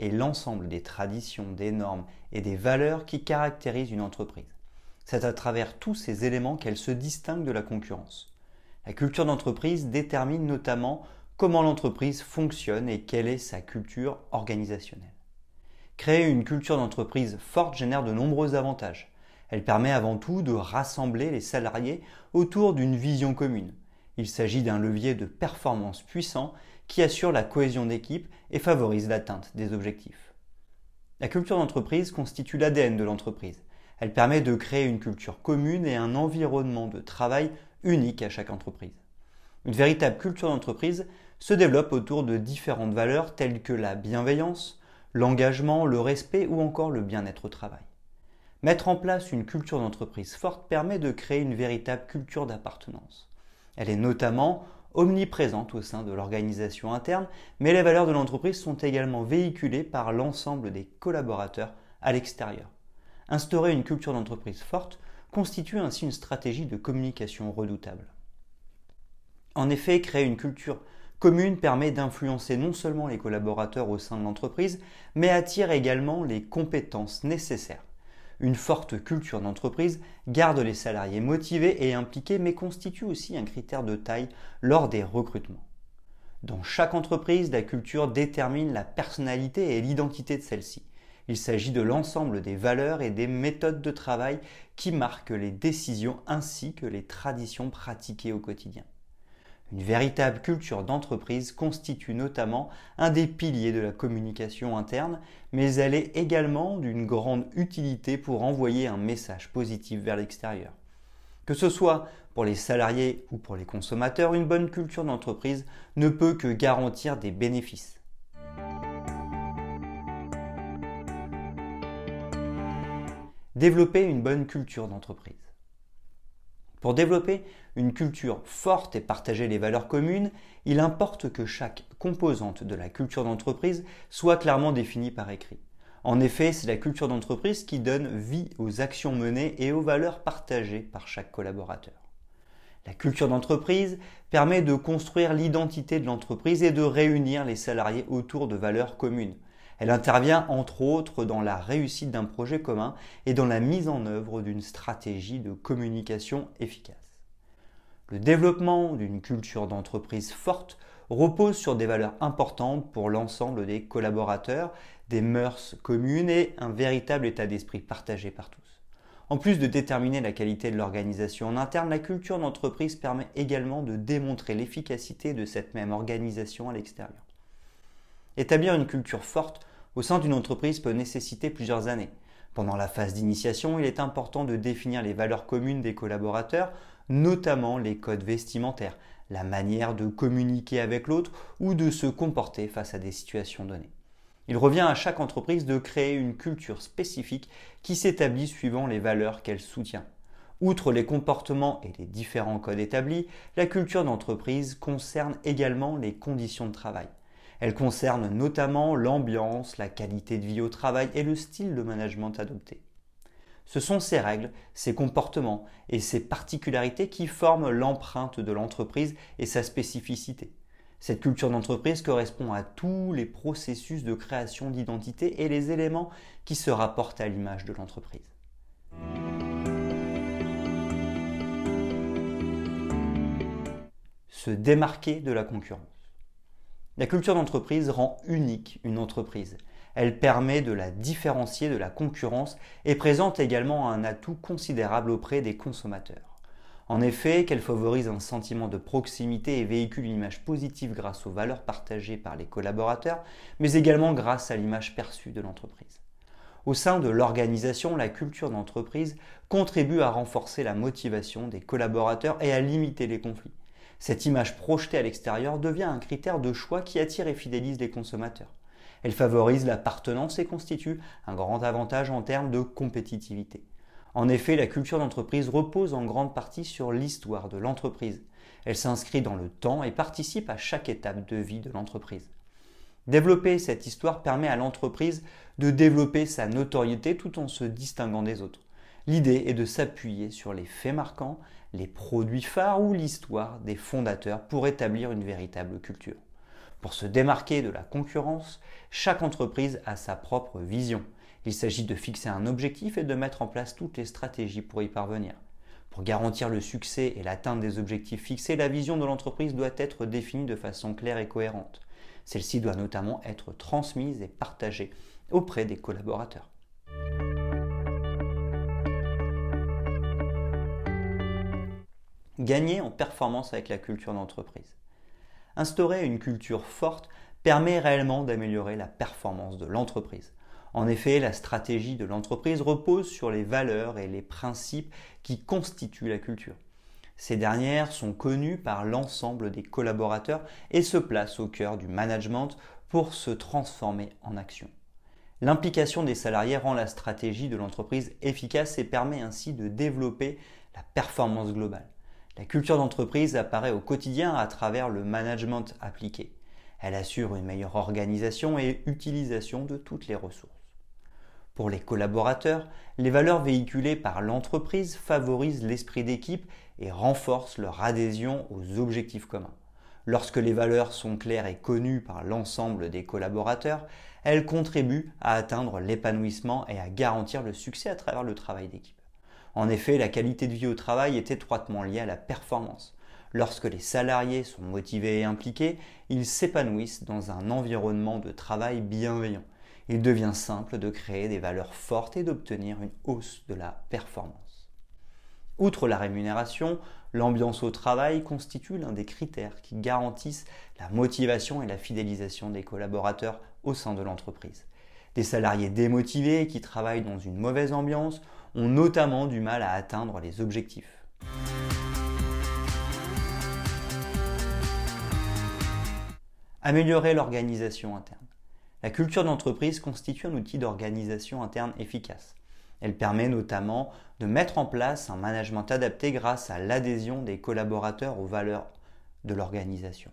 est l'ensemble des traditions, des normes et des valeurs qui caractérisent une entreprise. C'est à travers tous ces éléments qu'elle se distingue de la concurrence. La culture d'entreprise détermine notamment comment l'entreprise fonctionne et quelle est sa culture organisationnelle. Créer une culture d'entreprise forte génère de nombreux avantages. Elle permet avant tout de rassembler les salariés autour d'une vision commune. Il s'agit d'un levier de performance puissant qui assure la cohésion d'équipe et favorise l'atteinte des objectifs. La culture d'entreprise constitue l'ADN de l'entreprise. Elle permet de créer une culture commune et un environnement de travail unique à chaque entreprise. Une véritable culture d'entreprise se développe autour de différentes valeurs telles que la bienveillance, l'engagement, le respect ou encore le bien-être au travail. Mettre en place une culture d'entreprise forte permet de créer une véritable culture d'appartenance. Elle est notamment omniprésente au sein de l'organisation interne, mais les valeurs de l'entreprise sont également véhiculées par l'ensemble des collaborateurs à l'extérieur. Instaurer une culture d'entreprise forte constitue ainsi une stratégie de communication redoutable. En effet, créer une culture commune permet d'influencer non seulement les collaborateurs au sein de l'entreprise, mais attire également les compétences nécessaires une forte culture d'entreprise garde les salariés motivés et impliqués, mais constitue aussi un critère de taille lors des recrutements. Dans chaque entreprise, la culture détermine la personnalité et l'identité de celle-ci. Il s'agit de l'ensemble des valeurs et des méthodes de travail qui marquent les décisions ainsi que les traditions pratiquées au quotidien. Une véritable culture d'entreprise constitue notamment un des piliers de la communication interne, mais elle est également d'une grande utilité pour envoyer un message positif vers l'extérieur. Que ce soit pour les salariés ou pour les consommateurs, une bonne culture d'entreprise ne peut que garantir des bénéfices. Développer une bonne culture d'entreprise. Pour développer une culture forte et partager les valeurs communes, il importe que chaque composante de la culture d'entreprise soit clairement définie par écrit. En effet, c'est la culture d'entreprise qui donne vie aux actions menées et aux valeurs partagées par chaque collaborateur. La culture d'entreprise permet de construire l'identité de l'entreprise et de réunir les salariés autour de valeurs communes. Elle intervient entre autres dans la réussite d'un projet commun et dans la mise en œuvre d'une stratégie de communication efficace. Le développement d'une culture d'entreprise forte repose sur des valeurs importantes pour l'ensemble des collaborateurs, des mœurs communes et un véritable état d'esprit partagé par tous. En plus de déterminer la qualité de l'organisation en interne, la culture d'entreprise permet également de démontrer l'efficacité de cette même organisation à l'extérieur. Établir une culture forte au sein d'une entreprise peut nécessiter plusieurs années. Pendant la phase d'initiation, il est important de définir les valeurs communes des collaborateurs, notamment les codes vestimentaires, la manière de communiquer avec l'autre ou de se comporter face à des situations données. Il revient à chaque entreprise de créer une culture spécifique qui s'établit suivant les valeurs qu'elle soutient. Outre les comportements et les différents codes établis, la culture d'entreprise concerne également les conditions de travail. Elle concerne notamment l'ambiance, la qualité de vie au travail et le style de management adopté. Ce sont ces règles, ces comportements et ces particularités qui forment l'empreinte de l'entreprise et sa spécificité. Cette culture d'entreprise correspond à tous les processus de création d'identité et les éléments qui se rapportent à l'image de l'entreprise. Se démarquer de la concurrence. La culture d'entreprise rend unique une entreprise. Elle permet de la différencier de la concurrence et présente également un atout considérable auprès des consommateurs. En effet, qu'elle favorise un sentiment de proximité et véhicule une image positive grâce aux valeurs partagées par les collaborateurs, mais également grâce à l'image perçue de l'entreprise. Au sein de l'organisation, la culture d'entreprise contribue à renforcer la motivation des collaborateurs et à limiter les conflits. Cette image projetée à l'extérieur devient un critère de choix qui attire et fidélise les consommateurs. Elle favorise l'appartenance et constitue un grand avantage en termes de compétitivité. En effet, la culture d'entreprise repose en grande partie sur l'histoire de l'entreprise. Elle s'inscrit dans le temps et participe à chaque étape de vie de l'entreprise. Développer cette histoire permet à l'entreprise de développer sa notoriété tout en se distinguant des autres. L'idée est de s'appuyer sur les faits marquants, les produits phares ou l'histoire des fondateurs pour établir une véritable culture. Pour se démarquer de la concurrence, chaque entreprise a sa propre vision. Il s'agit de fixer un objectif et de mettre en place toutes les stratégies pour y parvenir. Pour garantir le succès et l'atteinte des objectifs fixés, la vision de l'entreprise doit être définie de façon claire et cohérente. Celle-ci doit notamment être transmise et partagée auprès des collaborateurs. Gagner en performance avec la culture d'entreprise. Instaurer une culture forte permet réellement d'améliorer la performance de l'entreprise. En effet, la stratégie de l'entreprise repose sur les valeurs et les principes qui constituent la culture. Ces dernières sont connues par l'ensemble des collaborateurs et se placent au cœur du management pour se transformer en action. L'implication des salariés rend la stratégie de l'entreprise efficace et permet ainsi de développer la performance globale. La culture d'entreprise apparaît au quotidien à travers le management appliqué. Elle assure une meilleure organisation et utilisation de toutes les ressources. Pour les collaborateurs, les valeurs véhiculées par l'entreprise favorisent l'esprit d'équipe et renforcent leur adhésion aux objectifs communs. Lorsque les valeurs sont claires et connues par l'ensemble des collaborateurs, elles contribuent à atteindre l'épanouissement et à garantir le succès à travers le travail d'équipe. En effet, la qualité de vie au travail est étroitement liée à la performance. Lorsque les salariés sont motivés et impliqués, ils s'épanouissent dans un environnement de travail bienveillant. Il devient simple de créer des valeurs fortes et d'obtenir une hausse de la performance. Outre la rémunération, l'ambiance au travail constitue l'un des critères qui garantissent la motivation et la fidélisation des collaborateurs au sein de l'entreprise. Des salariés démotivés qui travaillent dans une mauvaise ambiance ont notamment du mal à atteindre les objectifs. Améliorer l'organisation interne. La culture d'entreprise constitue un outil d'organisation interne efficace. Elle permet notamment de mettre en place un management adapté grâce à l'adhésion des collaborateurs aux valeurs de l'organisation.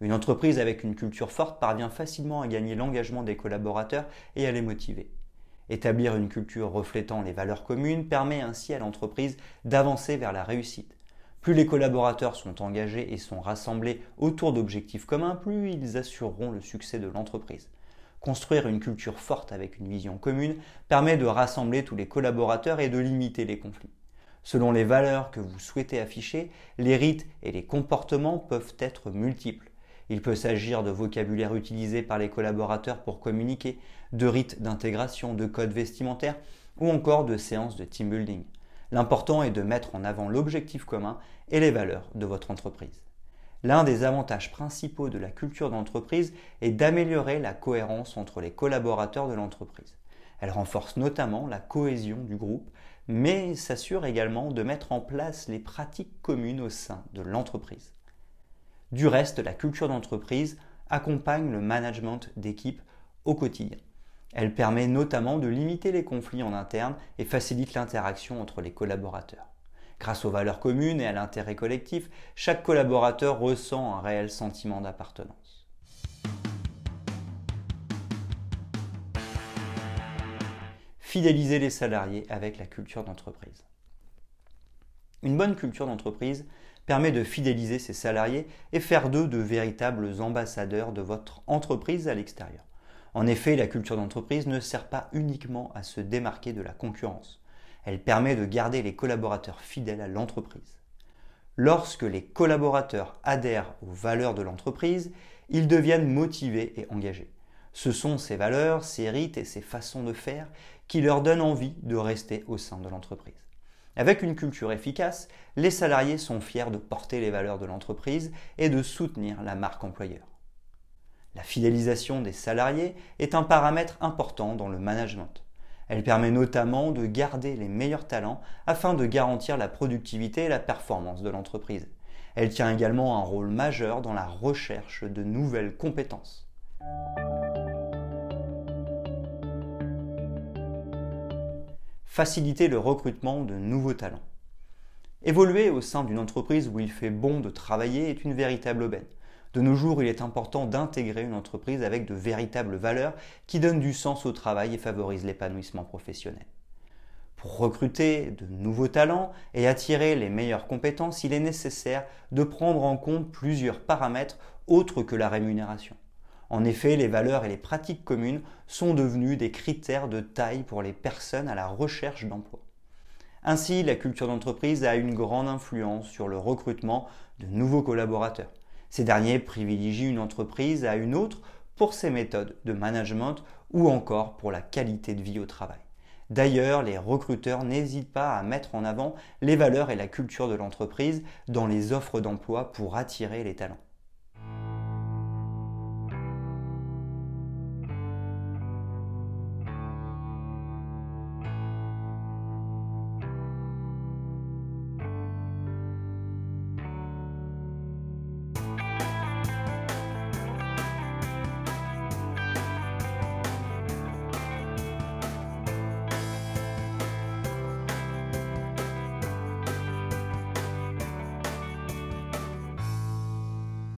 Une entreprise avec une culture forte parvient facilement à gagner l'engagement des collaborateurs et à les motiver. Établir une culture reflétant les valeurs communes permet ainsi à l'entreprise d'avancer vers la réussite. Plus les collaborateurs sont engagés et sont rassemblés autour d'objectifs communs, plus ils assureront le succès de l'entreprise. Construire une culture forte avec une vision commune permet de rassembler tous les collaborateurs et de limiter les conflits. Selon les valeurs que vous souhaitez afficher, les rites et les comportements peuvent être multiples. Il peut s'agir de vocabulaire utilisé par les collaborateurs pour communiquer, de rites d'intégration, de codes vestimentaires ou encore de séances de team building. L'important est de mettre en avant l'objectif commun et les valeurs de votre entreprise. L'un des avantages principaux de la culture d'entreprise est d'améliorer la cohérence entre les collaborateurs de l'entreprise. Elle renforce notamment la cohésion du groupe, mais s'assure également de mettre en place les pratiques communes au sein de l'entreprise. Du reste, la culture d'entreprise accompagne le management d'équipe au quotidien. Elle permet notamment de limiter les conflits en interne et facilite l'interaction entre les collaborateurs. Grâce aux valeurs communes et à l'intérêt collectif, chaque collaborateur ressent un réel sentiment d'appartenance. Fidéliser les salariés avec la culture d'entreprise. Une bonne culture d'entreprise permet de fidéliser ses salariés et faire d'eux de véritables ambassadeurs de votre entreprise à l'extérieur. En effet, la culture d'entreprise ne sert pas uniquement à se démarquer de la concurrence. Elle permet de garder les collaborateurs fidèles à l'entreprise. Lorsque les collaborateurs adhèrent aux valeurs de l'entreprise, ils deviennent motivés et engagés. Ce sont ces valeurs, ces rites et ces façons de faire qui leur donnent envie de rester au sein de l'entreprise. Avec une culture efficace, les salariés sont fiers de porter les valeurs de l'entreprise et de soutenir la marque employeur. La fidélisation des salariés est un paramètre important dans le management. Elle permet notamment de garder les meilleurs talents afin de garantir la productivité et la performance de l'entreprise. Elle tient également un rôle majeur dans la recherche de nouvelles compétences. Faciliter le recrutement de nouveaux talents. Évoluer au sein d'une entreprise où il fait bon de travailler est une véritable aubaine. De nos jours, il est important d'intégrer une entreprise avec de véritables valeurs qui donnent du sens au travail et favorisent l'épanouissement professionnel. Pour recruter de nouveaux talents et attirer les meilleures compétences, il est nécessaire de prendre en compte plusieurs paramètres autres que la rémunération. En effet, les valeurs et les pratiques communes sont devenues des critères de taille pour les personnes à la recherche d'emploi. Ainsi, la culture d'entreprise a une grande influence sur le recrutement de nouveaux collaborateurs. Ces derniers privilégient une entreprise à une autre pour ses méthodes de management ou encore pour la qualité de vie au travail. D'ailleurs, les recruteurs n'hésitent pas à mettre en avant les valeurs et la culture de l'entreprise dans les offres d'emploi pour attirer les talents.